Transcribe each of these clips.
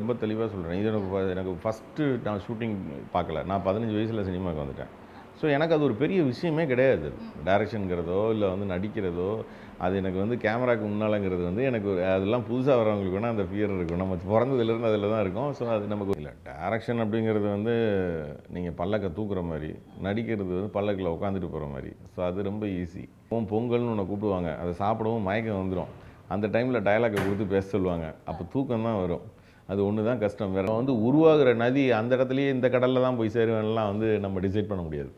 ரொம்ப தெளிவாக சொல்கிறேன் இது எனக்கு எனக்கு ஃபஸ்ட்டு நான் ஷூட்டிங் பார்க்கல. நான் பதினஞ்சு வயசில் சினிமாவுக்கு வந்துட்டேன். ஸோ எனக்கு அது ஒரு பெரிய விஷயமே கிடையாது. டைரக்ஷனுங்கிறதோ இல்லை வந்து நடிக்கிறதோ அது எனக்கு வந்து கேமராக்கு முன்னாலங்கிறது வந்து எனக்கு அதெல்லாம் புதுசாக வரவங்களுக்கு வேணால் அந்த ஃபியர் இருக்கும். நம்ம பிறந்ததுலேருந்து அதில் தான் இருக்கும். ஸோ அது நமக்கு இல்லை. டேரக்ஷன் அப்படிங்கிறது வந்து நீங்கள் பல்லக்கை தூக்குற மாதிரி நடிக்கிறது வந்து பல்லக்கில் உட்காந்துட்டு போகிற மாதிரி. ஸோ அது ரொம்ப ஈஸி பொங்கல்னு ஒன்று கூப்பிடுவாங்க. அதை சாப்பிடவும் மயக்கம் வந்துடும் அந்த டைமில் டயலாக்கை கொடுத்து பேச சொல்லுவாங்க. அப்போ தூக்கம் தான் வரும். அது ஒன்று தான் கஷ்டம். வேறு வந்து உருவாகிற நதி அந்த இடத்துலையே இந்த கடலில் தான் போய் சேருவேன்லாம் வந்து நம்ம டிசைட் பண்ண முடியாது.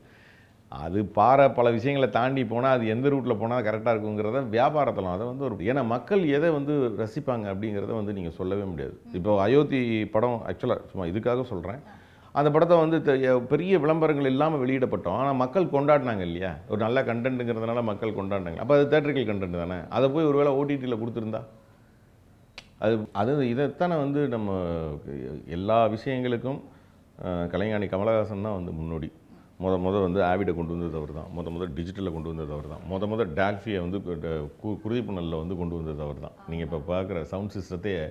அது பாறை பல விஷயங்களை தாண்டி போனால் அது எந்த ரூட்டில் போனால் கரெக்டாக இருக்குங்கிறத வியாபாரத்தலாம் அதை வந்து ஒரு ஏன்னா மக்கள் எதை வந்து ரசிப்பாங்க அப்படிங்கிறத வந்து நீங்கள் சொல்லவே முடியாது. இப்போ அயோத்தி படம் ஆக்சுவலாக சும்மா இதுக்காக சொல்கிறேன் அந்த படத்தை வந்து பெரிய விளம்பரங்கள் இல்லாமல் வெளியிடப்பட்டோம். ஆனால் மக்கள் கொண்டாடினாங்க இல்லையா? ஒரு நல்ல கண்டென்ட்டுங்கிறதுனால மக்கள் கொண்டாடினாங்க. அப்போ அது தேட்டரிக்கல் கண்டென்ட் தானே? அதை போய் ஒருவேளை ஓடிடியில் கொடுத்துருந்தா? அது அது இதைத்தானே வந்து நம்ம எல்லா விஷயங்களுக்கும் கலைஞானி கமலஹாசன் தான் வந்து முன்னோடி. முத முத வந்து ஆவிடை கொண்டு வந்தது அவர் தான். முத முத டிஜிட்டலில் கொண்டு வந்தது அவர் தான். முத முத டால்ஃபியை வந்து குருதிப்புணலில் வந்து கொண்டு வந்தது அவர் தான். நீங்கள் இப்போ பார்க்குற சவுண்ட் சிஸ்டத்தையே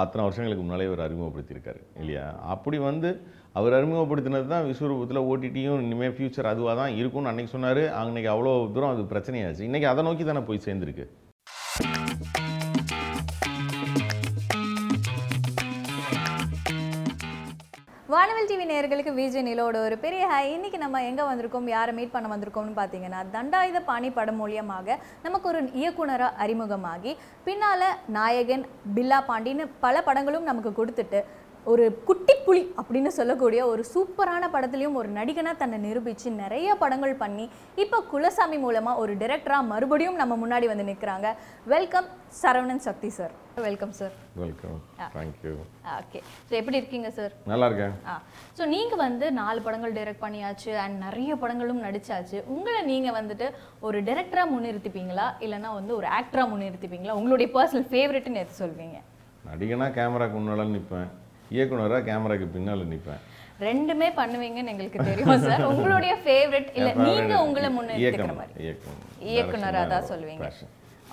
அத்தனை வருஷங்களுக்கு முன்னாலே அவர் அறிமுகப்படுத்தியிருக்காரு இல்லையா? அப்படி வந்து அவர் அறிமுகப்படுத்தினது தான் விஸ்வரூபத்தில் ஓடிடியும் இனிமேல் ஃப்யூச்சர் அதுவாக தான் இருக்கும்னு அன்றைக்கி சொன்னார். அன்னைக்கு அவ்வளோ தூரம் அது பிரச்சனையாச்சு. இன்றைக்கி அதை நோக்கி தானே போய் சேர்ந்துருக்கு? வானவில் டிவி நேயர்களுக்கு விஜய் நிலோட ஒரு பெரிய ஹாய் இன்னைக்கு நம்ம எங்கே வந்திருக்கோம் யாரை மீட் பண்ண வந்திருக்கோம்னு பார்த்தீங்கன்னா தண்டாயுத பாணி படம் மூலியமாக நமக்கு ஒரு இயக்குனராக அறிமுகமாகி பின்னால் நாயகன் பில்லா பாண்டின்னு பல படங்களும் நமக்கு கொடுத்துட்டு ஒரு குட்டி புலி அப்படின்னு சொல்லக்கூடிய ஒரு சூப்பரான படத்துலையும் ஒரு நடிகனாக தன்னை நிரூபித்து நிறைய படங்கள் பண்ணி இப்போ குலசாமி மூலமாக ஒரு டிரெக்டராக மறுபடியும் நம்ம முன்னாடி வந்து நிற்கிறாங்க welcome Saravanan Sakthi sir welcome sir welcome thank you okay so எப்படி இருக்கீங்க சார் நல்லா இருக்கேன். ஆ. ஸோ நீங்கள் வந்து நாலு படங்கள் டைரக்ட் பண்ணியாச்சு அண்ட் நிறைய படங்களும் நடிச்சாச்சு. உங்களை நீங்கள் வந்துட்டு ஒரு டைரக்டராக முன்னிறுத்திப்பீங்களா? இல்லைன்னா வந்து ஒரு ஆக்டராக முன்னிறுத்திப்பீங்களா? உங்களுடைய பர்சனல் ஃபேவரெட்னு எது சொல்வீங்க? நடிகனா கேமராக்கு முன்னால் நிற்பேன் இயக்குனராக கேமராக்கு பின்னால் நிற்பேன் ரெண்டுமே பண்ணுவீங்கன்னு எங்களுக்கு தெரியும் சார். உங்களுடைய ஃபேவரெட் இல்லை நீங்கள் உங்களை இயக்கம் மாதிரி. இயக்கம். இயக்குனராக தான் சொல்லுவீங்க.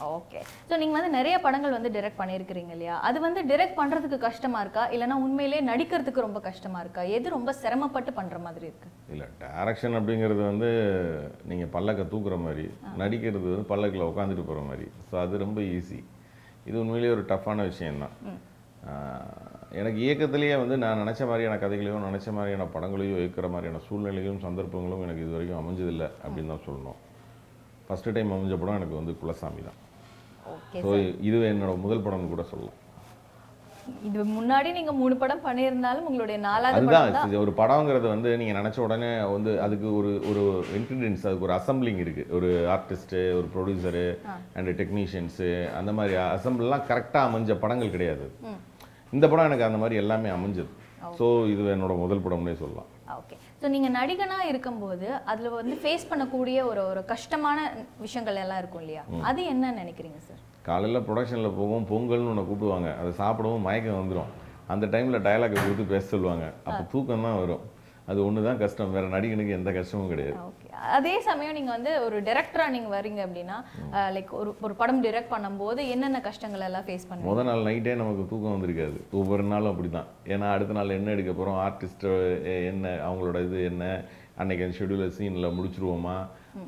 ஓகே ஸோ நீங்கள் வந்து நிறைய படங்கள் வந்து டைரக்ட் பண்ணியிருக்கிறீங்க இல்லையா? அது வந்து டைரக்ட் பண்ணுறதுக்கு கஷ்டமா இருக்கா? இல்லைன்னா உண்மையிலேயே நடிக்கிறதுக்கு ரொம்ப கஷ்டமா இருக்கா? எது ரொம்ப சிரமப்பட்டு பண்ணுற மாதிரி இருக்கு? இல்லை டேரக்ஷன் அப்படிங்கிறது வந்து நீங்கள் பல்லக்கை தூக்குற மாதிரி நடிக்கிறது வந்து பல்லக்கில் உட்காந்துட்டு போகிற மாதிரி. ஸோ அது ரொம்ப ஈஸி இது உண்மையிலேயே ஒரு டஃப்பான விஷயம்தான். ஆஹ், எனக்கு இயக்கத்திலேயே வந்து நான் நினச்ச மாதிரியான கதைகளையோ நினச்ச மாதிரியான படங்களையோ இயக்கிற மாதிரியான சூழ்நிலைகளும் சந்தர்ப்பங்களும் எனக்கு இது வரைக்கும் அமைஞ்சதில்லை அப்படின்னு தான் சொல்லணும். ஃபஸ்ட்டு டைம் அமைஞ்ச படம் எனக்கு வந்து குலசாமி தான். ஸோ இது என்னோட முதல் படம்னு கூட சொல்லலாம். இது முன்னாடி நீங்க மூணு படம் பண்ணியிருந்தாலும் உங்களுடைய நாலாவது அதுதான் ஒரு படங்கிறது வந்து நீங்கள் நினச்ச உடனே வந்து அதுக்கு ஒரு ஒரு இன்க்ரீடியன்ஸ் அதுக்கு ஒரு அசம்பிளிங் இருக்குது ஒரு ஆர்டிஸ்ட்டு ஒரு ப்ரொடியூசரு அண்ட் டெக்னீஷியன்ஸு அந்த மாதிரி அசம்பிள்லாம் கரெக்டாக அமைஞ்ச படங்கள் கிடையாது. இந்த படம் எனக்கு அந்த மாதிரி எல்லாமே அமைஞ்சது. ஸோ இது என்னோட முதல் படம்னே சொல்லலாம். ஓகே ஸோ நீங்க நடிகனா இருக்கும்போது அதுல வந்து ஃபேஸ் பண்ணக்கூடிய ஒரு ஒரு கஷ்டமான விஷயங்கள் எல்லாம் இருக்கும் இல்லையா? அது என்ன நினைக்கிறீங்க சார் காலையில் ப்ரொடக்ஷனில் போகும் பொங்கல்னு ஒன்று கூப்பிடுவாங்க. அதை சாப்பிடவும் மயக்கம் வந்துடும் அந்த டைமில் டயலாக்கை கொடுத்து பேச சொல்லுவாங்க. அப்போ தூக்கம் தான் வரும். அது ஒன்று தான் கஷ்டம். வேறு நடிகனுக்கு எந்த கஷ்டமும் கிடையாது. அதே சமயம் நீங்க வந்து ஒரு டைரக்டரா நீங்க வரீங்க அப்படின்னா லைக் ஒரு ஒரு படம் டைரக்ட் பண்ணும்போது என்னென்ன கஷ்டங்கள் எல்லாம் ஃபேஸ் பண்ணுவீங்க? முத நாள் நைட்டே நமக்கு தூக்கம் வந்திருக்காது. ஒவ்வொரு நாளும் அப்படி தான் ஏன்னா அடுத்த நாள் என்ன எடுக்க போகிறோம் ஆர்டிஸ்ட் என்ன அவங்களோட இது என்ன? அன்னைக்கு அந்த ஷெடியூலில் சீனில் முடிச்சிருவோமா?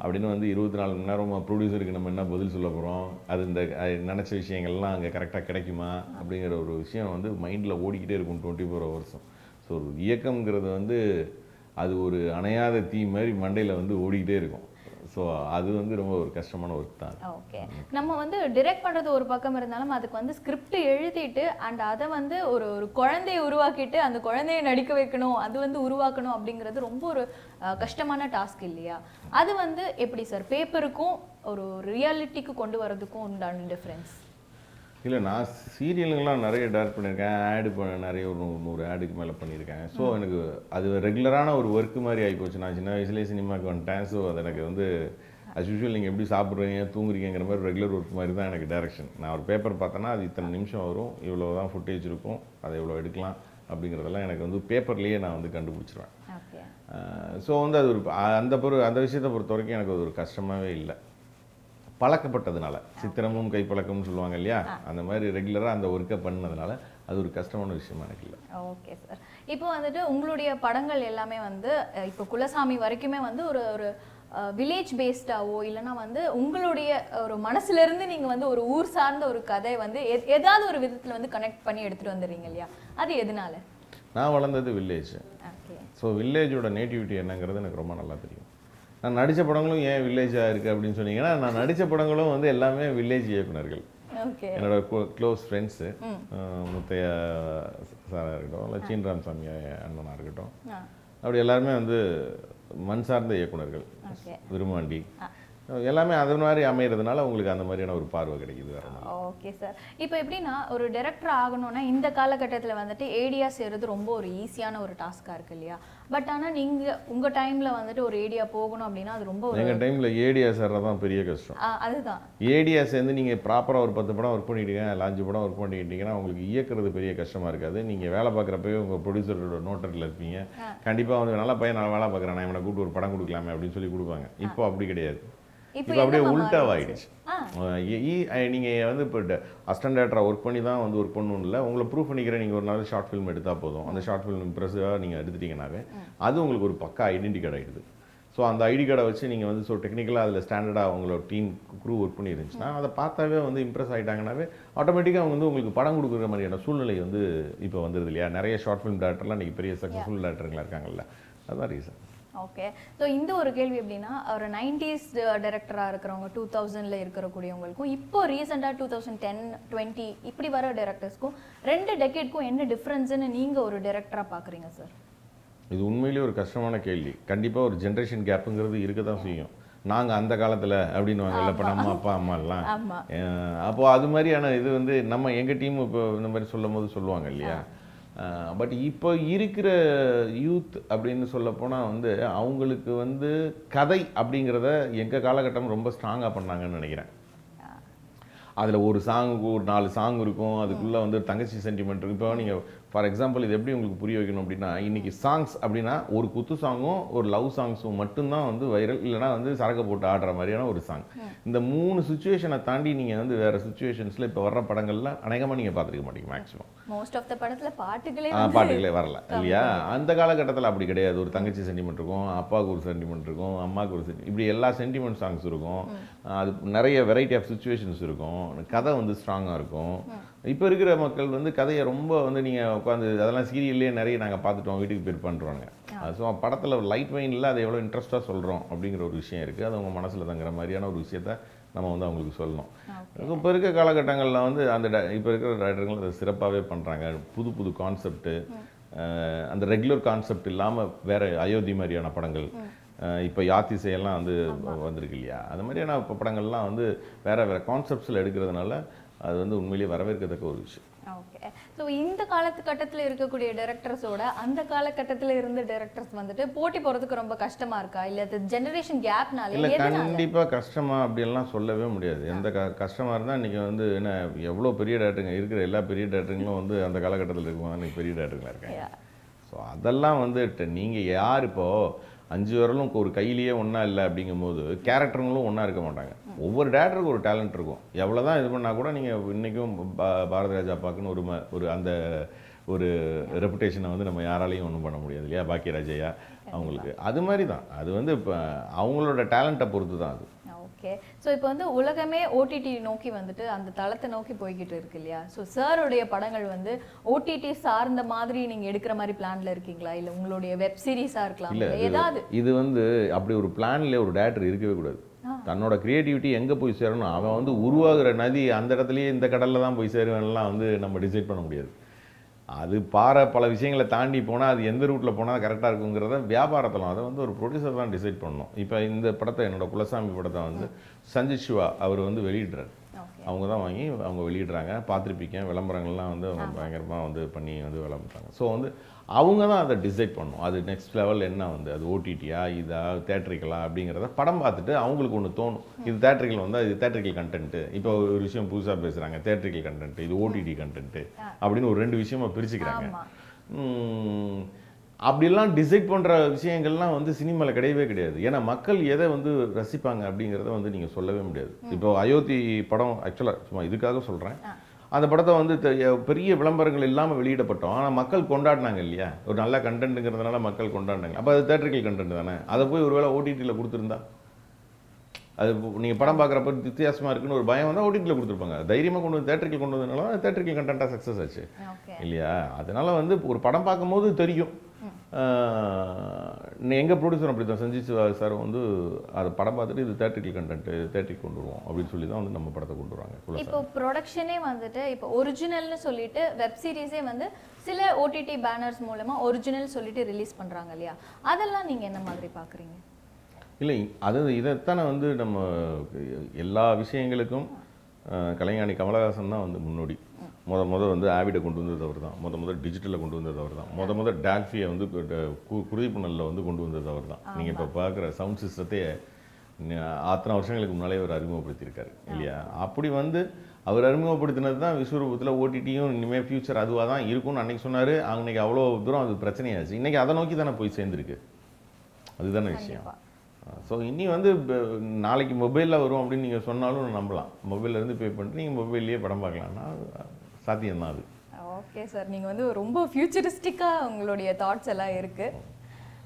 அப்படின்னு வந்து இருபத்தி நாலு மணி நேரம் ப்ரொடியூசருக்கு நம்ம என்ன பதில் சொல்ல போகிறோம் அது இந்த நினைச்ச விஷயங்கள்லாம் அங்கே கரெக்டாக கிடைக்குமா? அப்படிங்கிற ஒரு விஷயம் வந்து மைண்டில் ஓடிக்கிட்டே இருக்கும் டுவெண்ட்டி ஃபோர் ஹவர்ஸும் ஸோ இயக்கம்ங்கிறது வந்து அது ஒரு அணையாத தீ மாதிரி மண்டையில் வந்து ஓடிக்கிட்டே இருக்கும். ஸோ அது வந்து ரொம்ப ஒரு கஷ்டமான ஒர்க் தான். ஓகே. நம்ம வந்து டிரெக்ட் பண்ணுறது ஒரு பக்கம் இருந்தாலும் அதுக்கு வந்து ஸ்கிரிப்ட் எழுதிட்டு அண்ட் அதை வந்து ஒரு ஒரு குழந்தையை உருவாக்கிட்டு அந்த குழந்தைய நடிக்க வைக்கணும் அது வந்து உருவாக்கணும் அப்படிங்கிறது ரொம்ப ஒரு கஷ்டமான டாஸ்க் இல்லையா? அது வந்து எப்படி சார் பேப்பருக்கும் ஒரு ரியாலிட்டிக்கு கொண்டு வரதுக்கும் உண்டான டிஃப்ரென்ஸ் இல்லை நான் சீரியலுங்கெல்லாம் நிறைய டேரக்ட் பண்ணியிருக்கேன். ஆடு பண்ண நிறைய ஒரு நூறு ஆடுக்கு மேலே பண்ணியிருக்கேன். ஸோ எனக்கு அது ரெகுலரான ஒரு ஒர்க்கு மாதிரி ஆகிப்போச்சு நான் சின்ன வயசுலேயே சினிமாவுக்கு வந்துட்டேன். ஸோ அது எனக்கு வந்து அஸ் யூஷுவல் நீங்கள் எப்படி சாப்பிட்றீங்க தூங்குறீங்கிற மாதிரி ரெகுலர் ஒர்க் மாதிரி தான் எனக்கு டேரக்ஷன் நான் ஒரு பேப்பர் பார்த்தேன்னா அது இத்தனை நிமிஷம் வரும். இவ்வளோ தான் ஃபுட்டேஜ் இருக்கும். அதை இவ்வளோ எடுக்கலாம் அப்படிங்கிறதெல்லாம் எனக்கு வந்து பேப்பர்லேயே நான் வந்து கண்டுபிடிச்சிருவேன். ஸோ வந்து அது ஒரு அந்த பொறு அந்த விஷயத்தை பொறுத்த வரைக்கும் எனக்கு அது ஒரு கஷ்டமாகவே இல்லை. பழக்கப்பட்டதுனால. சித்திரமும் கைப்பழக்கம்னு சொல்லுவாங்க இல்லையா? அந்த மாதிரி ரெகுலராக அந்த ஒர்க்கை பண்ணதுனால அது ஒரு கஷ்டமான விஷயமா எனக்கு இல்லை. Okay sir. இப்போ வந்துட்டு உங்களுடைய படங்கள் எல்லாமே வந்து இப்போ குலசாமி வரைக்குமே வந்து ஒரு ஒரு வில்லேஜ் பேஸ்டாவோ இல்லைன்னா வந்து உங்களுடைய ஒரு மனசுல இருந்து நீங்க வந்து ஒரு ஊர் சார்ந்த ஒரு கதை வந்து ஏதாவது ஒரு விதத்துல வந்து கனெக்ட் பண்ணி எடுத்துட்டு வந்துடுறீங்க இல்லையா? அது எதனால? நான் வளர்ந்தது வில்லேஜ் ஓகே. ஸோ வில்லேஜோட நேட்டிவிட்டி என்னங்கிறது எனக்கு ரொம்ப நல்லா தெரியும். நான் நடித்த படங்களும் ஏன் வில்லேஜாக இருக்குது அப்படின்னு சொன்னீங்கன்னா நான் நடித்த படங்களும் வந்து எல்லாமே வில்லேஜ் இயக்குனர்கள் என்னோட க்ளோஸ் ஃப்ரெண்ட்ஸு முத்தையா சாராக இருக்கட்டும் இல்லை சீன்ராம் சாமி அண்ணனாக இருக்கட்டும். அப்படி எல்லாருமே வந்து மண் சார்ந்த இயக்குனர்கள் விருமாண்டி எல்லாமே அது மாதிரி அமைகிறதுனால உங்களுக்கு அந்த மாதிரியான ஒரு பார்வை கிடைக்குது வேற. Okay sir. இப்போ எப்படின்னா ஒரு டைரக்டர் ஆகணும்னா இந்த காலகட்டத்தில் வந்துட்டு ஏடியா செய்கிறது ரொம்ப ஒரு ஈஸியான ஒரு டாஸ்காக இருக்கு இல்லையா? பட் ஆனால் நீங்கள் உங்கள் டைமில் வந்துட்டு ஒரு ஏடியா போகணும் அப்படின்னா அது ரொம்ப எங்கள் டைமில் ஏடியா சேர்றது தான் பெரிய கஷ்டம். அதுதான். ஏடியா சேர்ந்து நீங்கள் ப்ராப்பராக ஒரு பத்து படம் ஒர்க் பண்ணிட்டீங்க இல்லை அஞ்சு படம் ஒர்க் பண்ணிக்கிட்டீங்கன்னா உங்களுக்கு இயக்குறது பெரிய கஷ்டமாக இருக்காது. நீங்கள் வேலை பார்க்குறப்பவே உங்கள் ப்ரொடியூசரோட நோட்டரில் இருப்பீங்க. கண்டிப்பாக வந்து நல்ல பையன் நான் வேலை பார்க்குறேன் நான் இவனை கூப்பிட்டு ஒரு படம் கொடுக்கலாமே அப்படின்னு சொல்லி கொடுப்பாங்க. இப்போ அப்படி கிடையாது. இப்போ அப்படியே ஆ. நீங்கள் வந்து இப்போ அசிஸ்டன்ட் டேரக்டராக ஒர்க் பண்ணி தான் வந்து ஒர்க் பண்ணணும் இல்லை. உங்களை ப்ரூவ் பண்ணிக்கிற நீங்கள் ஒரு நாள் ஷார்ட் ஃபிலிம் எடுத்தால் போதும். அந்த ஷார்ட் ஃபிலிம் இம்ப்ரெசிவாக நீங்கள் எடுத்துட்டீங்கன்னாவே அது உங்களுக்கு ஒரு பக்கா ஐடென்டி கார்டு ஆகிடுது ஸோ அந்த ஐடி கார்டை வச்சு நீங்கள் வந்து ஸோ டெக்னிக்கலாக அதில் ஸ்டாண்டர்டாக உங்களோட டீம் குரூ ஒர்க் பண்ணி இருந்துச்சுன்னா அதை பார்த்தாவே வந்து இம்ப்ரெஸ் ஆகிட்டாங்கனாவே ஆட்டோமேட்டிக்காக அவங்க வந்து உங்களுக்கு படம் கொடுக்குற மாதிரியான சூழ்நிலை வந்து இப்போ வந்துருது இல்லையா? நிறைய ஷார்ட் ஃபிலிம் டேரக்டர்லாம் இன்றைக்கி பெரிய சக்ஸஸ்ஃபுல் டேரக்டருங்களா இருக்காங்கல்ல. அதுதான் ரீசன் ஓகே ஸோ இந்த ஒரு கேள்வி எப்படின்னா ஒரு நைன்டிஸ் டைரக்டராக இருக்கிறவங்க டூ தௌசண்டில் இருக்கக்கூடியவங்களுக்கும் இப்போ ரீசெண்டாக டூ தௌசண்ட் டென் டுவெண்ட்டி இப்படி வர டைரக்டர்ஸ்க்கும் ரெண்டு டெக்கேட்க்கும் என்ன டிஃப்ரென்ஸ்னு நீங்கள் ஒரு டைரக்டராக பார்க்குறீங்க சார் இது உண்மையிலேயே ஒரு கஷ்டமான கேள்வி. கண்டிப்பாக ஒரு ஜென்ரேஷன் கேப்புங்கிறது இருக்க தான் செய்யும். நாங்கள் அந்த காலத்தில் அப்படின்னு வாங்கல்ல இப்போ நம்ம அப்பா அம்மா எல்லாம் ஆமா. அஹ் அப்போ அது மாதிரியான இது வந்து நம்ம எங்கள் டீம் இப்போ இந்த மாதிரி சொல்லும் போது சொல்லுவாங்க இல்லையா? பட் இப்போ இருக்கிற யூத் அப்படின்னு சொல்ல போனால் வந்து அவங்களுக்கு வந்து கதை அப்படிங்கிறத எங்கள் காலகட்டம் ரொம்ப ஸ்ட்ராங்காக பண்ணாங்கன்னு நினைக்கிறேன். அதில் ஒரு சாங்குக்கு ஒரு நாலு சாங் இருக்கும். அதுக்குள்ளே வந்து தங்கச்சி சென்டிமெண்ட் இருக்கும். இப்போ நீங்கள் ஃபார் எக்ஸாம்பிள் இது எப்படி உங்களுக்கு புரிய வைக்கணும் அப்படின்னா இன்னைக்கு சாங்ஸ் அப்படின்னா ஒரு குத்து சாங்கும் ஒரு லவ் சாங்ஸும் மட்டும்தான் வந்து வைரல் இல்லைனா வந்து சரக்கு போட்டு ஆடுற மாதிரியான ஒரு சாங் இந்த மூணு சுச்சுவேஷனை தாண்டி நீங்கள் வந்து வேறு சுச்சுவேஷன்ஸில் இப்போ வர்ற படங்கள்ல அநேகமாக நீங்கள் பார்த்துருக்க மாட்டீங்க மேக்ஸிமம் மோஸ்ட் ஆஃப் த படத்துல பாட்டுகளே ஆ, பாட்டுகளே வரல இல்லையா? அந்த காலகட்டத்தில் அப்படி கிடையாது. ஒரு தங்கச்சி சென்டிமெண்ட் இருக்கும் அப்பாவுக்கு ஒரு சென்டிமெண்ட் இருக்கும் அம்மாவுக்கு ஒரு sentiment- இப்படி எல்லா சென்டிமெண்ட் சாங்ஸ் இருக்கும். அது நிறைய வெரைட்டி ஆஃப் சுச்சுவேஷன்ஸ் இருக்கும். கதை வந்து ஸ்ட்ராங்காக இருக்கும். இப்போ இருக்கிற மக்கள் வந்து கதையை ரொம்ப வந்து நீங்கள் உட்காந்து அதெல்லாம் சீரியல்லே நிறைய நாங்கள் பார்த்துட்டோம் வீட்டுக்கு பேர் பண்ணுறாங்க ஸோ படத்தில் லைட் வெயினில் அதை எவ்வளோ இன்ட்ரெஸ்ட்டாக சொல்கிறோம் அப்படிங்கிற ஒரு விஷயம் இருக்குது அது அவங்க மனசில் தங்குற மாதிரியான ஒரு விஷயத்த நம்ம வந்து அவங்களுக்கு சொல்லணும். இப்போ இருக்க காலகட்டங்களில் வந்து அந்த இப்போ இருக்கிற ரைட்டர்கள் அதை சிறப்பாகவே பண்ணுறாங்க புது புது கான்செப்ட்டு அந்த ரெகுலர் கான்செப்ட் இல்லாமல் வேற அயோத்தி மாதிரியான படங்கள். இப்போ யாத்திசையெல்லாம் வந்து வந்திருக்கு இல்லையா? அது மாதிரியான படங்கள்லாம் வந்து வேற வேற கான்செப்ட்ஸில் எடுக்கிறதுனால அது வந்து உண்மையிலேயே வரவேற்கத்தக்க ஒரு விஷயம். ஓகே ஸோ இந்த காலகட்டத்தில் இருக்கக்கூடிய டைரக்டர்ஸோட அந்த காலகட்டத்தில் இருந்த டைரக்டர்ஸ் வந்துட்டு போட்டி போறதுக்கு ரொம்ப கஷ்டமா இருக்கா? இல்ல அது ஜெனரேஷன் கேப்னால இல்லை கண்டிப்பாக கஷ்டமா அப்படியெல்லாம் சொல்லவே முடியாது. எந்த க கஷ்டமாக இருந்தால் இன்றைக்கி வந்து என்ன எவ்வளோ பெரிய டேரக்டருங்க இருக்கிற எல்லா பெரிய டேரக்டருங்களும் வந்து அந்த காலகட்டத்தில் இருக்கும்போது இன்னைக்கு பெரிய டேரக்டருங்களா இருக்காங்க. ஸோ அதெல்லாம் வந்து நீங்கள் யார் இப்போ அஞ்சு விரலும் ஒரு கையிலேயே ஒன்றா இல்லை அப்படிங்கும்போது கேரக்டருங்களும் ஒன்றா இருக்க மாட்டாங்க. ஒவ்வொரு டேரக்டருக்கும் ஒரு டேலண்ட் இருக்கும். எவ்வளோ தான் இது பண்ணால் கூட நீங்கள் இன்றைக்கும் பாரதிராஜா ராஜா ஒரு ம- ஒரு அந்த ஒரு ரெப்புடேஷனை வந்து நம்ம யாராலையும் ஒன்றும் பண்ண முடியாது இல்லையா? பாக்கியராஜையா அவங்களுக்கு. அது மாதிரி தான் அது வந்து இப்போ அவங்களோட டேலண்ட்டை பொறுத்து தான் அது. ஓகே. ஸோ இப்போ வந்து உலகமே ஓடிடி நோக்கி வந்துட்டு அந்த தளத்தை நோக்கி போய்கிட்டு இருக்கு இல்லையா? ஸோ சாருடைய படங்கள் வந்து ஓடிடி சார்ந்த மாதிரி நீங்க எடுக்கிற மாதிரி பிளான்ல இருக்கீங்களா? இல்ல உங்களுடைய வெப் சீரிஸா இருக்கலாம்? ஏதாவது? இது வந்து அப்படி ஒரு பிளான்ல ஒரு டேரக்டர் இருக்கவே கூடாது. தன்னோட கிரியேட்டிவிட்டி எங்கே போய் சேரணும்? அவன் வந்து உருவாகிற நதி அந்த இடத்துலயே இந்த கடல்ல தான் போய் சேருவேன்லாம் வந்து நம்ம டிசைட் பண்ண முடியாது. அது பாறை பல விஷயங்களை தாண்டி போனால் அது எந்த ரூட்டில் போனால் கரெக்டாக இருக்குங்கிறத வியாபாரத்தில் அதை வந்து ஒரு ப்ரொடியூசர் தான் டிசைட் பண்ணணும். இப்போ இந்த படத்தை என்னோட குலசாமி படத்தை வந்து சஞ்சய் சிவா அவர் வந்து வெளியிடுறார். அவங்க தான் வாங்கி அவங்க வெளியிடுறாங்க. பார்த்துருப்பீங்க. விளம்பரங்கள்லாம் வந்து அவங்க பயங்கரமாக வந்து பண்ணி வந்து விளம்புறாங்க ஸோ வந்து அவங்க தான் அதை டிசைட் பண்ணணும். அது நெக்ஸ்ட் லெவல் என்ன வந்து? அது ஓடிடியா இதா? தேட்ரிக்கலா அப்படிங்கிறத படம் பார்த்துட்டு அவங்களுக்கு ஒன்று தோணும். இது தேட்ரிக்கல் வந்தால் இது தேட்ரிக்கல் கண்டென்ட்டு இப்போ ஒரு விஷயம் புதுசாக பேசுகிறாங்க தேட்ரிக்கல் கண்டென்ட் இது ஓடிடி கண்டென்ட்டு அப்படின்னு ஒரு ரெண்டு விஷயமா பிரிச்சுக்கிறாங்க. அப்படிலாம் டிசைட் பண்ணுற விஷயங்கள்லாம் வந்து சினிமாவில் கிடையவே கிடையாது. ஏன்னா மக்கள் எதை வந்து ரசிப்பாங்க அப்படிங்கிறத வந்து நீங்கள் சொல்லவே முடியாது. இப்போ அயோத்தி படம் ஆக்சுவலாக சும்மா இதுக்காக சொல்கிறேன் அந்த படத்தை வந்து பெரிய விளம்பரங்கள் இல்லாமல் வெளியிடப்பட்டோம். ஆனால் மக்கள் கொண்டாடினாங்க இல்லையா? ஒரு நல்ல கண்டென்ட்டுங்கிறதுனால மக்கள் கொண்டாடினாங்க. அப்போ அது தேட்டரிக்கல் கண்டென்ட் தானே? அதை போய் ஒருவேளை ஓடிடியில் கொடுத்துருந்தா? அது நீங்கள் படம் பார்க்குறப்ப வித்தியாசமாக இருக்குன்னு ஒரு பயம் வந்தால் ஓடிடியில் கொடுத்துருப்பாங்க. தைரியமாக கொண்டு வந்து தேட்டரிக்கல் கொண்டு வந்ததுனால தான் தேட்டரிக்கல் கண்டென்ட்டாக சக்ஸஸ் ஆச்சு இல்லையா? அதனால வந்து ஒரு படம் பார்க்கும்போது தெரியும். எங்கள் ப்ரொடியூசர் அப்படி தான் சஞ்சித் சிவா சார் வந்து அது படம் பார்த்துட்டு இது தேட்டரிக்கல் கண்டென்ட் தேட்டரிக் கொண்டு வருவோம் அப்படின்னு சொல்லி தான் வந்து நம்ம படத்தை கொண்டு வராங்க. இப்போ ப்ரொடக்ஷனே வந்துட்டு இப்போ ஒரிஜினல்னு சொல்லிட்டு வெப் சீரிஸே வந்து சில ஓடிடி பேனர்ஸ் மூலமா ஒரிஜினல் சொல்லிட்டு ரிலீஸ் பண்றாங்க இல்லையா? அதெல்லாம் நீங்க என்ன மாதிரி பாக்குறீங்க இல்லை அது இதைத்தானே வந்து நம்ம எல்லா விஷயங்களுக்கும் கலைஞானி கமலஹாசன் தான் வந்து முன்னோடி. முத முத வந்து ஆவிடை கொண்டு வந்தது அவர் தான் முத முத டிஜிட்டலில் கொண்டு வந்தது அவர் தான் முத முத டால்ஃபியை வந்து குருதிப்புணலில் வந்து கொண்டு வந்தது அவர் தான் நீங்கள் இப்போ பார்க்குற சவுண்ட் சிஸ்டத்தையே அத்தனை வருஷங்களுக்கு முன்னாலே அவர் அறிமுகப்படுத்தியிருக்காரு இல்லையா? அப்படி வந்து அவர் அறிமுகப்படுத்தினது தான் விஸ்வரூபத்தில் ஓடிடியும் இனிமேல் ஃபியூச்சர் அதுவாக தான் இருக்கும்னு அன்னைக்கு சொன்னார். அன்னைக்கு அவ்வளோ தூரம் அது பிரச்சனையாச்சு. இன்னைக்கு அதை நோக்கி தானே போய் சேர்ந்துருக்கு. அதுதானே விஷயம். ஸோ இனி வந்து நாளைக்கு மொபைலில் வரும் அப்படின்னு நீங்கள் சொன்னாலும் நம்பலாம். மொபைல்ல இருந்து பே பண்ணிட்டு நீங்கள் மொபைல்லையே படம் பார்க்கலாம்னா சாத்தியம்தான் அது ஓகே சார் நீங்கள் வந்து ரொம்ப ஃபியூச்சரிஸ்டிக்காக உங்களுடைய தாட்ஸ் எல்லாம் இருக்கு.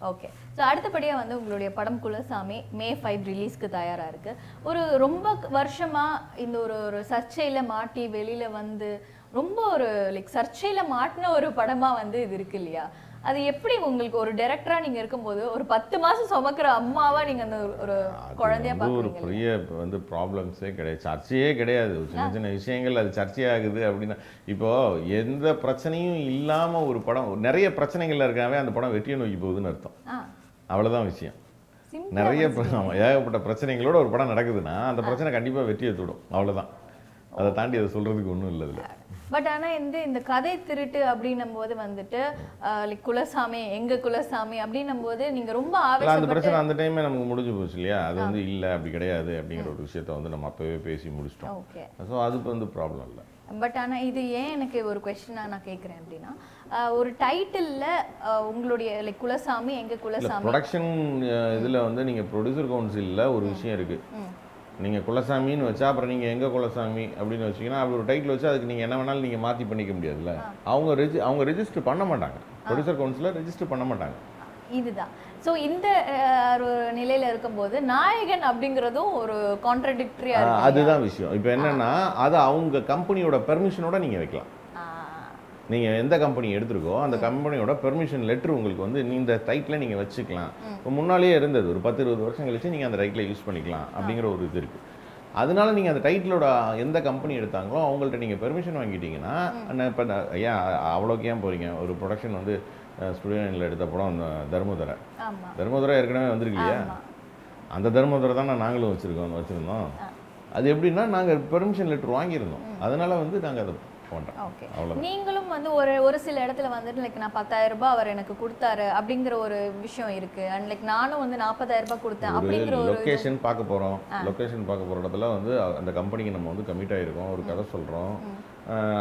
ஓகே ஸோ அடுத்தபடியாக வந்து உங்களுடைய படம் குலசாமி மே ஃபைவ் ரிலீஸ்க்கு தயாராக இருக்கு. ஒரு ரொம்ப வருஷமாக இந்த ஒரு ஒரு சர்ச்சையில் மாட்டி வெளியில் வந்து ரொம்ப ஒரு லைக் சர்ச்சையில் மாட்டின ஒரு படமாக வந்து இது இருக்கு இல்லையா? அது எப்படி உங்களுக்கு ஒரு டைரக்டரா நீங்க இருக்கும்போது ஒரு பத்து மாசம் சுமக்கிற அம்மாவா நீங்க அந்த ஒரு- குழந்தையா வந்து ஒரு பெரிய வந்து ப்ராப்ளம்ஸே கிடையாது. சர்ச்சையே கிடையாது. சின்ன சின்ன விஷயங்கள் அது சர்ச்சையாகுது அப்படின்னா இப்போ எந்த பிரச்சனையும் இல்லாமல் ஒரு படம் நிறைய பிரச்சனைகள்ல இருக்காவே அந்த படம் வெற்றியை நோக்கி போகுதுன்னு அர்த்தம். அவ்வளவுதான் விஷயம். நிறைய ஏகப்பட்ட பிரச்சனைகளோட ஒரு படம் நடக்குதுன்னா அந்த பிரச்சனை கண்டிப்பா வெற்றியை தொடும். அவ்வளவுதான். அதை தாண்டி அதை சொல்றதுக்கு ஒன்றும் இல்லை இதுல பட் ஆனா இந்த இந்த கதை திருட்டு அப்படின்னும் போது வந்துட்டு லைக் குலசாமி எங்க குலசாமி அப்படின்னும் போது நீங்க ரொம்ப இல்ல அந்த பிரச்சனை அந்த டைமே நமக்கு முடிஞ்சு போச்சு இல்லையா? அது வந்து இல்லை அப்படி கிடையாது அப்படிங்கிற ஒரு விஷயத்த வந்து நம்ம அப்பவே பேசி முடிச்சிட்டோம். ஓகே. ஸோ அதுக்கு வந்து ப்ராப்ளம் இல்லை. பட் ஆனா இது ஏன் எனக்கு ஒரு கொஸ்டினாக நான் கேட்குறேன் அப்படின்னா ஒரு டைட்டில்ல உங்களுடைய லைக் குலசாமி எங்க குலசாமி ப்ரொடக்ஷன் இதில் வந்து நீங்கள் ப்ரொடியூசர் கவுன்சிலில் ஒரு விஷயம் இருக்குது ம். நீங்கள் குலசாமின்னு வச்சா அப்புறம் நீங்கள் எங்கே குலசாமி அப்படின்னு வச்சீங்கன்னா அப்படி ஒரு டைட்டில் வச்சா அதுக்கு நீங்கள் என்ன வேணாலும் நீங்கள் மாற்றி பண்ணிக்க முடியாதுல்ல? அவங்க ரெஜி அவங்க ரெஜிஸ்டர் பண்ண மாட்டாங்க. ப்ரொடியூசர் கவுன்சிலில் ரெஜிஸ்டர் பண்ண மாட்டாங்க. இதுதான். ஸோ இந்த ஒரு நிலையில இருக்கும்போது நாயகன் அப்படிங்கிறதும் ஒரு கான்ட்ரடிக்டரியா ஆ, இருக்கு அதுதான் விஷயம். இப்போ என்னன்னா அதை அவங்க கம்பெனியோட பெர்மிஷனோட நீங்கள் வைக்கலாம். நீங்கள் எந்த கம்பெனி எடுத்திருக்கோ அந்த கம்பெனியோட பெர்மிஷன் லெட்டர் உங்களுக்கு வந்து இந்த டைட்டில் நீங்கள் வச்சுக்கலாம். இப்போ முன்னாலேயே இருந்தது ஒரு பத்து இருபது வருஷம் கழிச்சு நீங்கள் அந்த டைட்டில் யூஸ் பண்ணிக்கலாம் அப்படிங்கிற ஒரு இது இருக்குது அதனால நீங்கள் அந்த டைட்டிலோட எந்த கம்பெனி எடுத்தாங்களோ அவங்கள்ட்ட நீங்கள் பெர்மிஷன் வாங்கிட்டீங்கன்னா இப்போ ஏன் அவ்வளோக்கு ஏன் போகிறீங்க ஒரு ப்ரொடக்ஷன் வந்து ஸ்டுடியோனில் எடுத்த படம் அந்த தர்மதுரை. தர்மதுரை ஏற்கனவே வந்திருக்கு இல்லையா ஆமா. அந்த தர்மதுரை தான் நாங்களும் வச்சுருக்கோம் வச்சுருந்தோம். அது எப்படின்னா நாங்கள் பெர்மிஷன் லெட்டர் வாங்கியிருந்தோம். அதனால வந்து நாங்கள் அதை பண்ணுறோம் ஓகே. நீங்களும் வந்து ஒரு ஒரு சில இடத்துல வந்துட்டு லைக் நான் பத்தாயிரம் ரூபாய் அவர் எனக்கு கொடுத்தாரு அப்படிங்கிற ஒரு விஷயம் இருக்கு. அண்ட் லைக் நானும் வந்து நாற்பதாயிரம் ரூபாய் கொடுத்தேன் அப்படிங்கிற ஒரு லொக்கேஷன் பார்க்க போகிறோம் லொக்கேஷன் பார்க்க போகிற இடத்துல வந்து அந்த கம்பெனிக்கு நம்ம வந்து கமிட் ஆகிருக்கோம் ஒரு கதை சொல்கிறோம்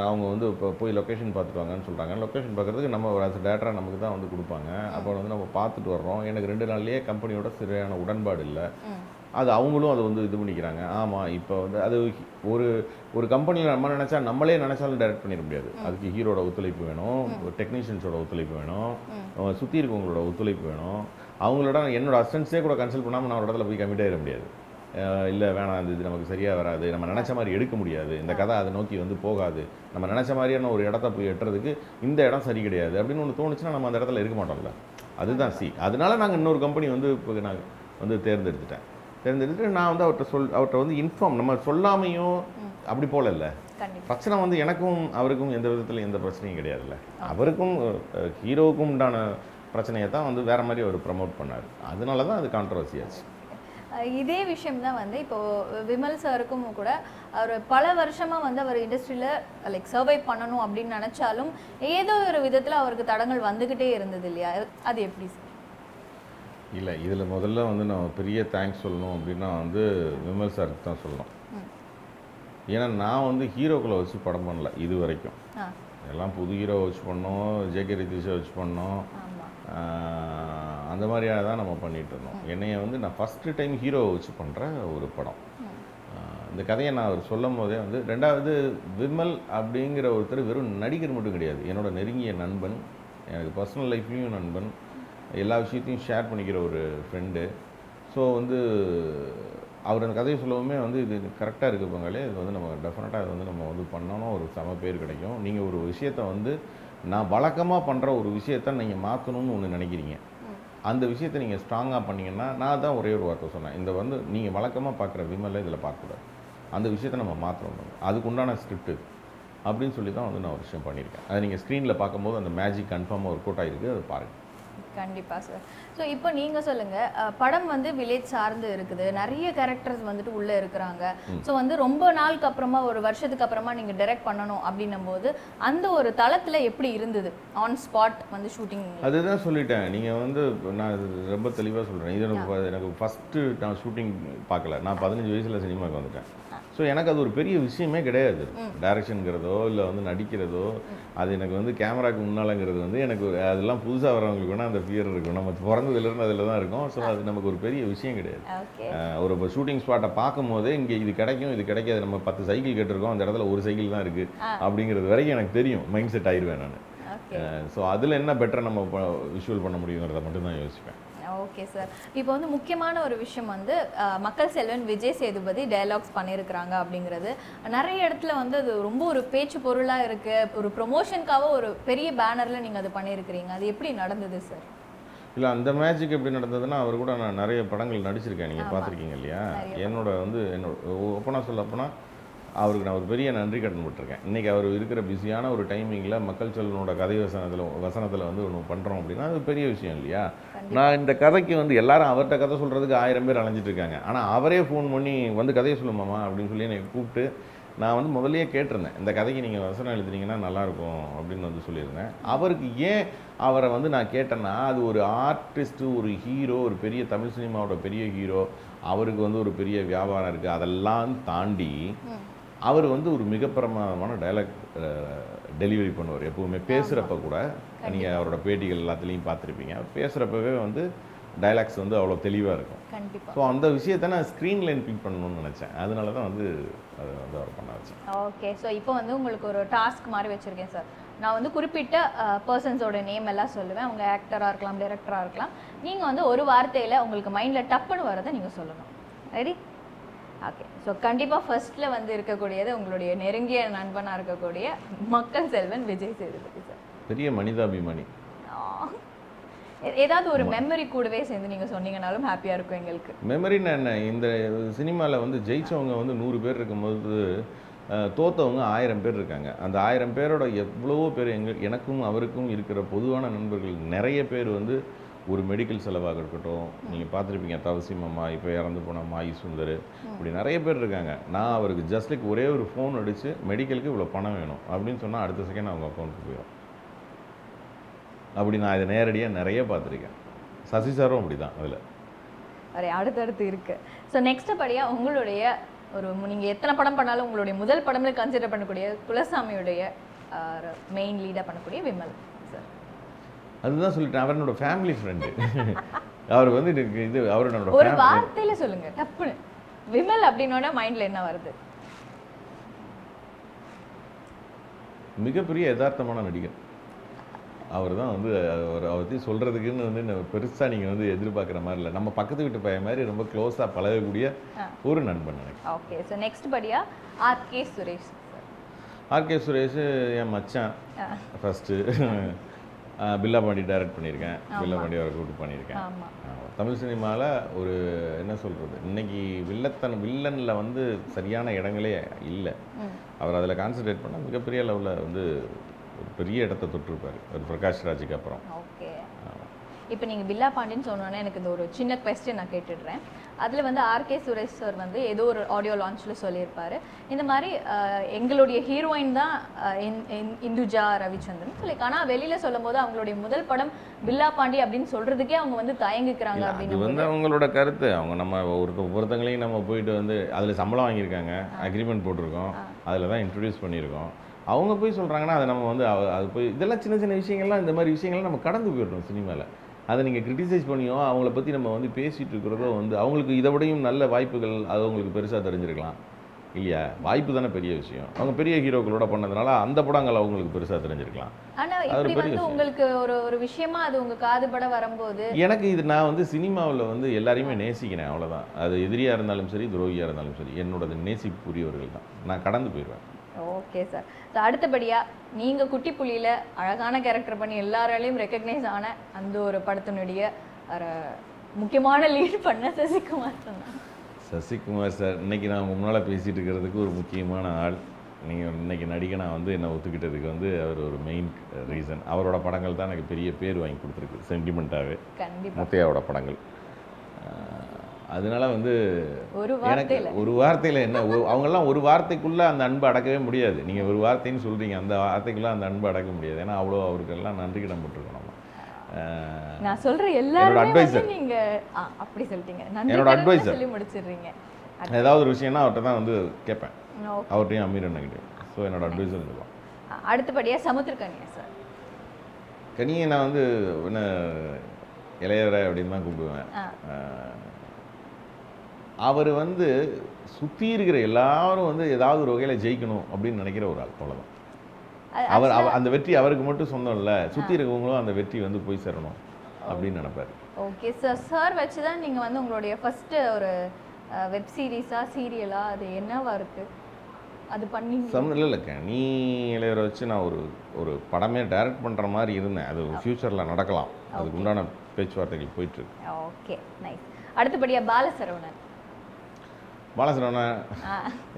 அவங்க வந்து இப்போ போய் லொக்கேஷன் பார்த்துட்டு சொல்கிறாங்க லொக்கேஷன் பார்க்குறதுக்கு நம்ம ஒரு as டேட்டா நமக்கு தான் வந்து கொடுப்பாங்க. அப்போ வந்து நம்ம பார்த்துட்டு வர்றோம். எனக்கு ரெண்டு நாள்லயே கம்பெனியோட சரியான உடன்பாடு இல்லை. அது அவங்களும் அதை வந்து இது பண்ணிக்கிறாங்க. ஆமாம் இப்போ வந்து அது ஒரு ஒரு கம்பெனியில் நம்ம நினச்சா நம்மளே நினச்சாலும் டைரக்ட் பண்ணிட முடியாது. அதுக்கு ஹீரோட ஒத்துழைப்பு வேணும் டெக்னீஷியன்ஸோட ஒத்துழைப்பு வேணும் சுற்றி இருக்கவங்களோட ஒத்துழைப்பு வேணும். அவங்களோட என்னோட அசிஸ்டன்ஸே கூட கன்சல்ட் பண்ணாமல் நான் ஒரு இடத்துல போய் கமிட் ஆகிட முடியாது. இல்லை வேணாம் இது இது நமக்கு சரியாக வராது. நம்ம நினச்ச மாதிரி எடுக்க முடியாது. இந்த கதை அதை நோக்கி வந்து போகாது. நம்ம நினச்ச மாதிரியான ஒரு இடத்த போய் எட்டுறதுக்கு இந்த இடம் சரி கிடையாது. அப்படின்னு ஒன்று தோணுச்சுன்னா நம்ம அந்த இடத்துல இருக்க மாட்டோம்ல. அதுதான் சி அதனால நாங்கள் இன்னொரு கம்பெனி வந்து இப்போ நான் வந்து தேர்ந்தெடுத்துட்டேன். தேர்ந்தெடுத்துட்டு நான் வந்து அவர்கிட்ட சொல் அவர்கிட்ட வந்து இன்ஃபார்ம் நம்ம சொல்லாமையும் அப்படி போல இல்லை கண்டிப்பா. பிரச்சனை வந்து எனக்கும் அவருக்கும் எந்த விதத்தில் எந்த பிரச்சனையும் கிடையாதுல்ல. அவருக்கும் ஹீரோவுக்கும் உண்டான பிரச்சனையை தான் வந்து வேற மாதிரி அவர் ப்ரமோட் பண்ணார். அதனால தான் அது கான்ட்ரவர்சி ஆச்சு. அஹ் இதே விஷயம் தான் வந்து இப்போ விமல் சாருக்கும் கூட அவர் பல வருஷமா வந்து அவர் இண்டஸ்ட்ரியில லைக் சர்வை பண்ணணும் அப்படின்னு நினைச்சாலும் ஏதோ ஒரு விதத்துல அவருக்கு தடங்கள் வந்துகிட்டே இருந்தது இல்லையா? அது எப்படி சார்? இல்லை இதில் முதல்ல வந்து நான் பெரிய தேங்க்ஸ் சொல்லணும் அப்படின்னா வந்து விமல் சாருக்கு தான் சொல்லணும். ஏன்னா நான் வந்து ஹீரோக்களை வச்சு படம் பண்ணல இது வரைக்கும். எல்லாம் புது ஹீரோ வச்சு பண்ணோம் ஜேகே ரிதீஷை வச்சு பண்ணோம். அந்த மாதிரியாக தான் நம்ம பண்ணிட்டு இருந்தோம். என்னைய வந்து நான் ஃபஸ்ட்டு டைம் ஹீரோவை வச்சு பண்ணுற ஒரு படம். இந்த கதையை நான் அவர் சொல்லும் போதே வந்து ரெண்டாவது விமல் அப்படிங்கிற ஒருத்தர் வெறும் நடிகர் மட்டும் கிடையாது. என்னோட நெருங்கிய நண்பன் எனக்கு பர்சனல் லைஃப்லேயும் நண்பன். எல்லா விஷயத்தையும் ஷேர் பண்ணிக்கிற ஒரு ஃப்ரெண்டு ஸோ வந்து அவர் அந்த கதையை சொல்லவுமே வந்து இது கரெக்டாக இருக்குது பங்காளி. இது வந்து நம்ம டெஃபினட்டாக இது வந்து நம்ம வந்து பண்ணோன்னா ஒரு சம பேர் கிடைக்கும். நீங்கள் ஒரு விஷயத்த வந்து நான் வழக்கமாக பண்ணுற ஒரு விஷயத்த நீங்கள் மாற்றணும்னு ஒன்று நினைக்கிறீங்க. அந்த விஷயத்தை நீங்கள் ஸ்ட்ராங்காக பண்ணீங்கன்னா நான் தான் ஒரே ஒரு வார்த்தை சொன்னேன். இந்த வந்து நீங்கள் வழக்கமாக பார்க்குற விமலை இதில் பார்க்கக்கூடாது. அந்த விஷயத்தை நம்ம மாற்றணும் அதுக்கு உண்டான ஸ்கிரிப்ட் இது அப்படின்னு சொல்லி தான் வந்து நான் ஒரு விஷயம் பண்ணியிருக்கேன். அதை நீங்கள் ஸ்க்ரீனில் பார்க்கும்போது அந்த மேஜிக் கன்ஃபார்மாக ஒர்க் அவுட் ஆகிருக்கு அதை பாருங்கள் கண்டிப்பா சார் ஸோ இப்போ நீங்க சொல்லுங்க அஹ், படம் வந்து வில்லேஜ் சார்ந்து இருக்குது. நிறைய கேரக்டர்ஸ் வந்துட்டு உள்ள இருக்கிறாங்க. ஸோ வந்து ரொம்ப நாளுக்கு அப்புறமா ஒரு வருஷத்துக்கு அப்புறமா நீங்க டைரக்ட் பண்ணணும் அப்படின்னும் போது அந்த ஒரு தளத்துல எப்படி இருந்தது? ஆன் ஸ்பாட் வந்து ஷூட்டிங் அதுதான் சொல்லிட்டேன். நீங்கள் வந்து நான் ரொம்ப தெளிவாக சொல்கிறேன் இது எனக்கு எனக்கு ஃபஸ்ட்டு நான் ஷூட்டிங் பார்க்கல. நான் பதினஞ்சு வயசில் சினிமாவுக்கு வந்துட்டேன். ஸோ எனக்கு அது ஒரு பெரிய விஷயமே கிடையாது. டைரக்ஷனுங்கிறதோ இல்லை வந்து நடிக்கிறதோ அது எனக்கு வந்து கேமராக்கு முன்னாலங்கிறது வந்து எனக்கு அதெல்லாம் புதுசாக வரவங்களுக்கு வேணால் அந்த ஃபியர் இருக்கும். நம்ம பிறந்ததுலேருந்து அதில் தான் இருக்கும். ஸோ அது நமக்கு ஒரு பெரிய விஷயம் கிடையாது. ஒரு ஷூட்டிங் ஸ்பாட்டை பார்க்கும்போதே இங்கே இது கிடைக்கும் இது கிடைக்காது. நம்ம பத்து சைக்கிள் கேட்டிருக்கோம். அந்த இடத்துல ஒரு சைக்கிள் தான் இருக்குது அப்படிங்கிறது வரைக்கும் எனக்கு தெரியும். மைண்ட் செட் ஆயிடுவேன் நான். ஸோ அதில் என்ன பெட்டராக நம்ம விஷுவல் பண்ண முடியுங்கிறத மட்டும் தான் யோசிப்பேன். ஓகே சார் இப்போ வந்து முக்கியமான ஒரு விஷயம் வந்து மக்கள் செல்வன் விஜய் சேதுபதி டயலாக்ஸ் பண்ணியிருக்கிறாங்க அப்படிங்கிறது. நிறைய இடத்துல வந்து அது ரொம்ப ஒரு பேச்சு பொருளாக இருக்கு. ஒரு ப்ரொமோஷனுக்காக ஒரு பெரிய பேனரில் நீங்கள் அது பண்ணியிருக்கிறீங்க அது எப்படி நடந்தது சார் இல்லை அந்த மேஜிக் எப்படி நடந்ததுன்னா அவர் கூட நான் நிறைய படங்கள் நடிச்சிருக்கேன். நீங்கள் பார்த்துருக்கீங்க இல்லையா? என்னோட வந்து என்னோட ஓப்பனாக சொல்ல போனால் அவருக்கு நான் ஒரு பெரிய நன்றி கடன் விட்டுருக்கேன். இன்றைக்கி அவர் இருக்கிற பிஸியான ஒரு டைமிங்கில் மக்கள் செல்வனோட கதை வசனத்தில் வசனத்தில் வந்து ஒன்று பண்ணுறோம் அப்படின்னா அது பெரிய விஷயம் இல்லையா? நான் இந்த கதைக்கு வந்து எல்லாரும் அவர்கிட்ட கதை சொல்கிறதுக்கு ஆயிரம் பேர் அலைஞ்சிட்டு இருக்காங்க. ஆனால் அவரே ஃபோன் பண்ணி வந்து கதையை சொல்லுமாமா அப்படின்னு சொல்லி என்னை கூப்பிட்டு நான் வந்து முதல்லயே கேட்டிருந்தேன். இந்த கதைக்கு நீங்கள் வசனம் எழுதுனீங்கன்னா நல்லாயிருக்கும் அப்படின்னு வந்து சொல்லியிருந்தேன். அவருக்கு ஏன் அவரை வந்து நான் கேட்டேன்னா அது ஒரு ஆர்டிஸ்ட்டு ஒரு ஹீரோ ஒரு பெரிய தமிழ் சினிமாவோட பெரிய ஹீரோ அவருக்கு வந்து ஒரு பெரிய வியாபாரம் இருக்குது அதெல்லாம் தாண்டி அவர் வந்து ஒரு மிக பிரமாதமான டைலாக் டெலிவரி பண்ணுவார் எப்பவுமே. பேசுகிறப்ப கூட நீங்கள் அவரோட பேட்டிகள் எல்லாத்துலேயும் பார்த்துருப்பீங்க. அவர் பேசுகிறப்பவே வந்து டைலாக்ஸ் வந்து அவ்வளோ தெளிவாக இருக்கும். கண்டிப்பாக ஸோ அந்த விஷயத்தை நான் ஸ்க்ரீனில் பிக் பண்ணணும்னு நினச்சேன். அதனால தான் வந்து அதை வந்து அவர் பண்ண வச்சேன் ஓகே ஸோ இப்போ வந்து உங்களுக்கு ஒரு டாஸ்க் மாதிரி வச்சுருக்கேன் சார் நான் வந்து குறிப்பிட்ட பர்சன்ஸோட நேம் எல்லாம் சொல்லுவேன். அவங்க ஆக்டராக இருக்கலாம் டைரக்டராக இருக்கலாம். நீங்கள் வந்து ஒரு வார்த்தையில் உங்களுக்கு மைண்டில் டப்புன்னு வரதை நீங்கள் சொல்லணும். ரெடி ஓகே ஸோ கண்டிப்பாக ஃபர்ஸ்ட்டில் வந்து இருக்கக்கூடியது உங்களுடைய நெருங்கிய நண்பனாக இருக்கக்கூடிய மக்கள் செல்வன் விஜய் சேதுபதி சார் பெரிய மனிதாபிமானி. ஏதாவது ஒரு மெமரி கூடவே சேர்ந்து நீங்கள் சொன்னீங்கனாலும் ஹாப்பியாக இருக்கும் எங்களுக்கு. மெமரின்னு என்ன? இந்த சினிமாவில் வந்து ஜெயிச்சவங்க வந்து நூறு பேர் இருக்கும்போது தோத்தவங்க ஆயிரம் பேர் இருக்காங்க. அந்த ஆயிரம் பேரோட எவ்வளவோ பேர் எங்க எனக்கும் அவருக்கும் இருக்கிற பொதுவான நண்பர்கள் நிறைய பேர் வந்து ஒரு மெடிக்கல் செலவாக இருக்கட்டும் நீங்கள் பார்த்துருப்பீங்க தவசி மாமா இப்போ இறந்து போன மாயி சுந்தர் இப்படி நிறைய பேர் இருக்காங்க. நான் அவருக்கு ஜஸ்ட் லைக் ஒரே ஒரு ஃபோன் அடித்து மெடிக்கலுக்கு இவ்வளோ பணம் வேணும் அப்படின்னு சொன்னால் அடுத்த செகண்ட் அவங்க அக்கௌண்ட்டுக்கு போயிடும் அப்படி நான் இதை நேரடியாக நிறைய பார்த்துருக்கேன். சசி சாரும் அப்படி தான் அதில். நிறைய அடுத்தடுத்து இருக்குது ஸோ நெக்ஸ்ட் படியாக உங்களுடைய ஒரு நீங்கள் எத்தனை படம் பண்ணாலும் உங்களுடைய முதல் படம்னு கன்சிடர் பண்ணக்கூடிய குலசாமியுடைய மெயின் லீடாக பண்ணக்கூடிய விமல். அதுதான் சொல்லிட்டேன் அவர் என்னோட ஃபேமிலி ஃப்ரெண்டு அவர் வந்து எனக்கு இது அவர் என்னோட ஒரு வார்த்தையில சொல்லுங்க டப்புன்னு. விமல் அப்படின்னோட மைண்ட்ல என்ன வருது? மிகப்பெரிய யதார்த்தமான நடிகர். அவர் தான் வந்து அவர் அவர் பற்றி சொல்கிறதுக்குன்னு வந்து பெருசாக நீங்கள் வந்து எதிர்பார்க்குற மாதிரி இல்லை. நம்ம பக்கத்து வீட்டு பையன் மாதிரி ரொம்ப க்ளோஸாக பழகக்கூடிய. ஒரு நண்பன் எனக்கு ஓகே ஸோ நெக்ஸ்ட் படியா? R K Suresh sir RK Suresh என் மச்சான். ஃபஸ்ட்டு பில்லா பாண்டி டைரக்ட் பண்ணியிருக்கேன். பில்லா பாண்டி அவரை கூப்பிட்டு பண்ணியிருக்கேன். தமிழ் சினிமாவில் ஒரு என்ன சொல்கிறது இன்னைக்கு வில்லத்தன் வில்லனில் வந்து சரியான இடங்களே இல்லை. அவர் அதில் கான்சென்ட்ரேட் பண்ணால் மிகப்பெரிய லெவலில் வந்து ஒரு பெரிய இடத்த தொட்டிருப்பார். ஒரு பிரகாஷ் ராஜுக்கு அப்புறம். ஓகே. இப்போ நீங்கள் பில்லா பாண்டின்னு சொன்னோன்னே எனக்கு இந்த ஒரு சின்ன கொஸ்டின் நான் கேட்டுடுறேன். அதில் வந்து ஆர்கே சுரேஷ் சார் வந்து ஏதோ ஒரு ஆடியோ லான்ச்சில் சொல்லியிருப்பாரு. இந்த மாதிரி எங்களுடைய ஹீரோயின் தான் இந்துஜா ரவிச்சந்திரன் சொல்லி ஆனால் வெளியில் சொல்லும் போது அவங்களுடைய முதல் படம் பில்லா பாண்டி அப்படின்னு சொல்றதுக்கே அவங்க வந்து தயங்குக்கிறாங்க அப்படின்னு வந்து அவங்களோட கருத்து. அவங்க நம்ம ஒருத்த ஒவ்வொருத்தங்களையும் நம்ம போயிட்டு வந்து அதில் சம்பளம் வாங்கியிருக்காங்க அக்ரிமெண்ட் போட்டிருக்கோம். அதில் தான் இன்ட்ரடியூஸ் பண்ணியிருக்கோம். அவங்க போய் சொல்கிறாங்கன்னா அதை நம்ம வந்து அது போய் இதெல்லாம் சின்ன சின்ன விஷயங்கள்லாம் இந்த மாதிரி விஷயங்கள்லாம் நம்ம கடந்து போயிடணும் சினிமாவில் அதை நீங்கள் கிரிட்டிசைஸ் பண்ணியோ அவங்கள பற்றி நம்ம வந்து பேசிகிட்டு இருக்கிறதோ வந்து அவங்களுக்கு இதை விடையும் நல்ல வாய்ப்புகள் அது அவங்களுக்கு பெருசாக தெரிஞ்சிருக்கலாம். இல்லையா? வாய்ப்பு தானே பெரிய விஷயம். அவங்க பெரிய ஹீரோக்களோட பண்ணதுனால அந்த படங்கள் அவங்களுக்கு பெருசாக தெரிஞ்சிருக்கலாம். ஆனா அது இப்படி வந்து. உங்களுக்கு ஒரு ஒரு விஷயமா அது உங்க காதுபட வரும்போது? எனக்கு இது நான் வந்து சினிமாவில் வந்து எல்லாரையுமே நேசிக்கிறேன் அவ்வளவுதான். அது எதிரியாக இருந்தாலும் சரி துரோகியாக இருந்தாலும் சரி என்னோட நேசிப்புரியவர்கள் தான். நான் கடந்து போயிடுவேன். ஓகே சார் ஸோ அடுத்தபடியா நீங்க குட்டி புலியில அழகான கேரக்டர் பண்ணி எல்லாராலையும் ரெக்கக்னைஸ் ஆன அந்த ஒரு படத்தினுடைய முக்கியமான லீட் பண்ண சசிகுமார் சொன்னாங்க. சசிகுமார் சார் இன்னைக்கு நான் முன்னால் பேசிட்டு இருக்கிறதுக்கு ஒரு முக்கியமான ஆள். நீங்கள் இன்னைக்கு நடிகை நான் வந்து என்னை ஒத்துக்கிட்டதுக்கு வந்து அவர் ஒரு மெயின் ரீசன் அவரோட படங்கள் தான் எனக்கு பெரிய பேர் வாங்கி கொடுத்துருக்கு சென்டிமெண்ட்டாகவே முத்தையாவோட படங்கள். அதனால வந்து ஒரு எனக்கு ஒரு வார்த்தையில் என்ன அவங்கெல்லாம் ஒரு வார்த்தைக்குள்ளே அந்த அன்பை அடக்கவே முடியாது. நீங்கள் ஒரு வார்த்தைன்னு சொல்கிறீங்க அந்த வார்த்தைக்குள்ளே அந்த அன்பை அடக்க முடியாது. ஏன்னா அவ்வளோ அவருக்கெல்லாம் நன்றி கடன் பட்டிருக்கோம் நம்ம. நான் சொல்ற எல்லாருமே வந்து advisor. நீங்க ஆ, அப்படி சொல்லிட்டீங்க. என்னோட advisor. சொல்லி முடிச்சிடுறீங்க. ஏதாவது ஒரு விஷயம்னா அவர்கிட்ட தான் வந்து கேட்பேன். அவர்கிட்டையும் அமீர் அண்ணகிட்டையும். ஸோ என்னோட அட்வைஸர் இருக்கும் அ- அடுத்தபடியா சமுத்திரக்கனியா சார் கனியை நான் வந்து என்ன இளையவரை அப்படின்னு தான் கூப்பிடுவேன். அவர் வந்து சுற்றி இருக்கிற எல்லாரும் வந்து ஏதாவது ஒரு வகையில் ஜெயிக்கணும் அப்படின்னு நினைக்கிற ஒரு ஆள் அவ்வளோதான் அவர் அவ- அந்த வெற்றி அவருக்கு மட்டும் சொந்தம் இல்லை சுற்றி இருக்கவங்களும் அந்த வெற்றி வந்து போய் சேரணும் அப்படின்னு நினைப்பாரு. ஓகே சார் சார் வச்சு தான் நீங்கள் வந்து உங்களுடைய ஃபஸ்ட்டு ஒரு வெப் சீரிஸா சீரியலா அது என்னவா இருக்கு? அது பண்ணி சம் இல்லை இல்லை. கனி இளையவரை வச்சு நான் ஒரு ஒரு படமே டைரக்ட் பண்ணுற மாதிரி இருந்தேன். அது ஃப்யூச்சரில் நடக்கலாம். அதுக்கு உண்டான பேச்சுவார்த்தைகள் போயிட்டுருக்கு ஓகே. நைஸ் அடுத்தபடியா பாலசரவணன். பாலசரவண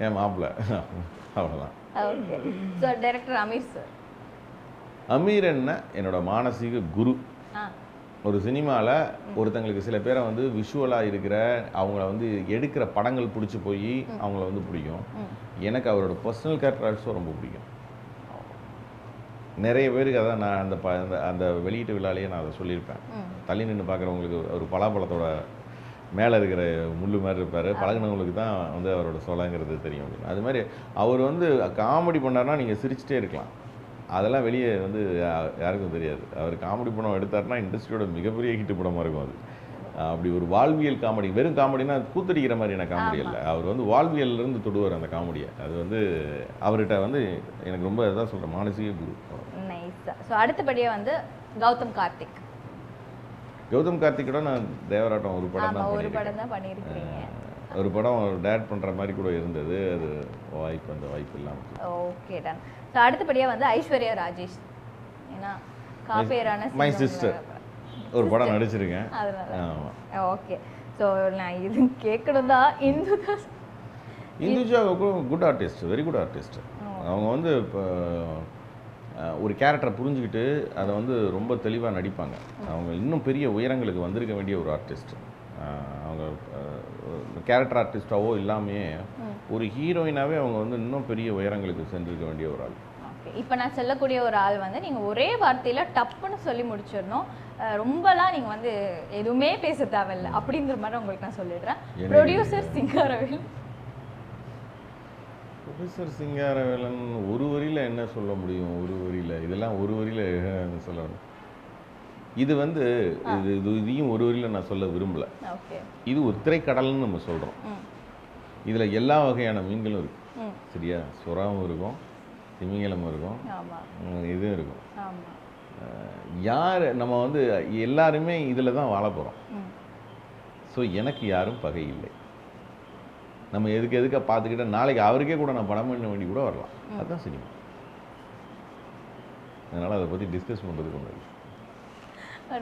என் மாப்பிள்ள. அவ்வளோதான் okay. Sir director Ameer sir Ameer என்ன? என்னோட மானசீக குரு. ஒரு சினிமாவில் ஒருத்தங்களுக்கு சில பேரை வந்து விஷுவலாக இருக்கிற அவங்கள வந்து எடுக்கிற படங்கள் பிடிச்சி போய் அவங்கள வந்து பிடிக்கும். எனக்கு அவரோட பர்சனல் கேரக்டர்ஸும் ரொம்ப பிடிக்கும். நிறைய பேருக்கு அதான் நான் அந்த ப அந்த அந்த வெளியீட்டு விழாலேயே நான் அதை சொல்லியிருப்பேன். தள்ளி நின்று பார்க்குறவங்களுக்கு ஒரு பலாப்பழத்தோட மேலே இருக்கிற முள்ளு மாதிரி இருப்பார். பழகுனவங்களுக்கு தான் வந்து அவரோட சொலங்கிறது தெரியும் அப்படின்னு. அது மாதிரி அவர் வந்து காமெடி பண்ணார்னா நீங்கள் சிரிச்சிட்டே இருக்கலாம். அதெல்லாம் வெளியே வந்து யாருக்கும் தெரியாது. அவர் காமெடி படம் எடுத்தாருன்னா இண்டஸ்ட்ரியோட மிகப்பெரிய ஹிட் படமாக இருக்கும் அது. அப்படி ஒரு வாழ்வியல் காமெடி வெறும் காமெடினா கூத்தடிக்கிற மாதிரியான காமெடி இல்லை அவர் வந்து வாழ்வியல்ல இருந்து தொடுவார் அந்த காமெடியை அது வந்து அவர்கிட்ட வந்து எனக்கு ரொம்ப இதான் சொல்கிறேன் மானசீக குரு. ஸோ அடுத்தபடியா வந்து கௌதம் கார்த்திக். கௌதம் கார்த்திகோட நான் தேவராட்டம் ஒரு படம் தான் ஒரு படம் தான் பண்ணியிருக்கிறீங்க. ஒரு படம் டேட் பண்ணுற மாதிரி கூட இருந்தது. அது வாய்ப்பு அந்த வாய்ப்பு இல்லாமல் ஓகே டன் ஸோ அடுத்தபடியா வந்து ஐஸ்வர்யா ராஜேஷ். ஏன்னா காப்பேரான sister. படம். ஒரு படம் நடிச்சிருக்கேன். அதனால. ஆமாம் ஓகே. ஸோ நான் இது கேட்கணும் தான் இந்து தான் Induja good artist very good artist அவங்க வந்து இப்போ ஒரு கேரக்டரை புரிஞ்சுக்கிட்டு அதை வந்து ரொம்ப தெளிவாக நடிப்பாங்க. அவங்க இன்னும் பெரிய உயரங்களுக்கு வந்திருக்க வேண்டிய ஒரு ஆர்டிஸ்ட் அவங்க கேரக்டர் ஆர்டிஸ்டாவோ இல்லாமையே ஒரு ஹீரோயினாவே அவங்க வந்து இன்னும் பெரிய உயரங்களுக்கு சென்றிருக்க வேண்டிய ஒரு ஆள். இப்போ நான் சொல்லக்கூடிய ஒரு ஆள் வந்து நீங்கள் ஒரே வார்த்தையில் டப்புன்னு சொல்லி முடிச்சிடணும். ரொம்பலாம் நீங்கள் வந்து எதுவுமே பேச தேவையில்ல அப்படிங்கிற மாதிரி உங்களுக்கு நான் சொல்லிடுறேன். ப்ரொடியூசர் சிங்காரவேல். ப்ரொஃபஸர் சிங்காரவேலன் ஒரு வரியில் என்ன சொல்ல முடியும்? ஒரு வரியில். இதெல்லாம் ஒரு வரியில் சொல்லணும். இது வந்து இது இது இதையும் ஒரு வரியில் நான் சொல்ல விரும்பல. இது ஒரு திரைக்கடல்னு நம்ம சொல்கிறோம் இதில் எல்லா வகையான மீன்களும் இருக்கு ம். சரியா? சுறாவும் இருக்கும் திமிங்கலமும் இருக்கும் இதுவும் இருக்கும். யார் நம்ம வந்து எல்லாருமே இதில் தான் வாழ போகிறோம் ஸோ எனக்கு யாரும் பகை இல்லை. நம்ம எதுக்கு எதுக்க பார்த்துக்கிட்டா நாளைக்கு அவருக்கே கூட நான் படம் பண்ண வேண்டி கூட வரலாம். அதுதான் சினிமா. அதனால் அதை பற்றி டிஸ்கஸ் பண்ணுறதுக்கு ஒன்று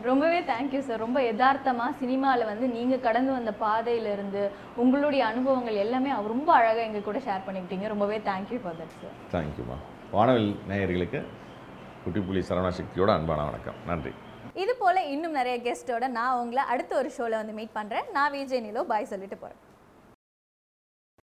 ரொம்பவே தேங்க்யூ சார் ரொம்ப யதார்த்தமாக சினிமாவில் வந்து நீங்கள் கடந்து வந்த பாதையிலிருந்து உங்களுடைய அனுபவங்கள் எல்லாமே ரொம்ப அழகாக எங்கள் கூட ஷேர் பண்ணிக்கிட்டீங்க. ரொம்பவே தேங்க்யூ ஃபார் தட் சார் தேங்க்யூம்மா வானவில் நேயர்களுக்கு குட்டிப்புலி சரவணா சக்தியோட அன்பான வணக்கம். நன்றி. இது போல் இன்னும் நிறைய கெஸ்ட்டோட நான் உங்களை அடுத்த ஒரு ஷோவில் வந்து மீட் பண்ணுறேன் நான் விஜய் நிலோ. பாய் சொல்லிட்டு போகிறேன்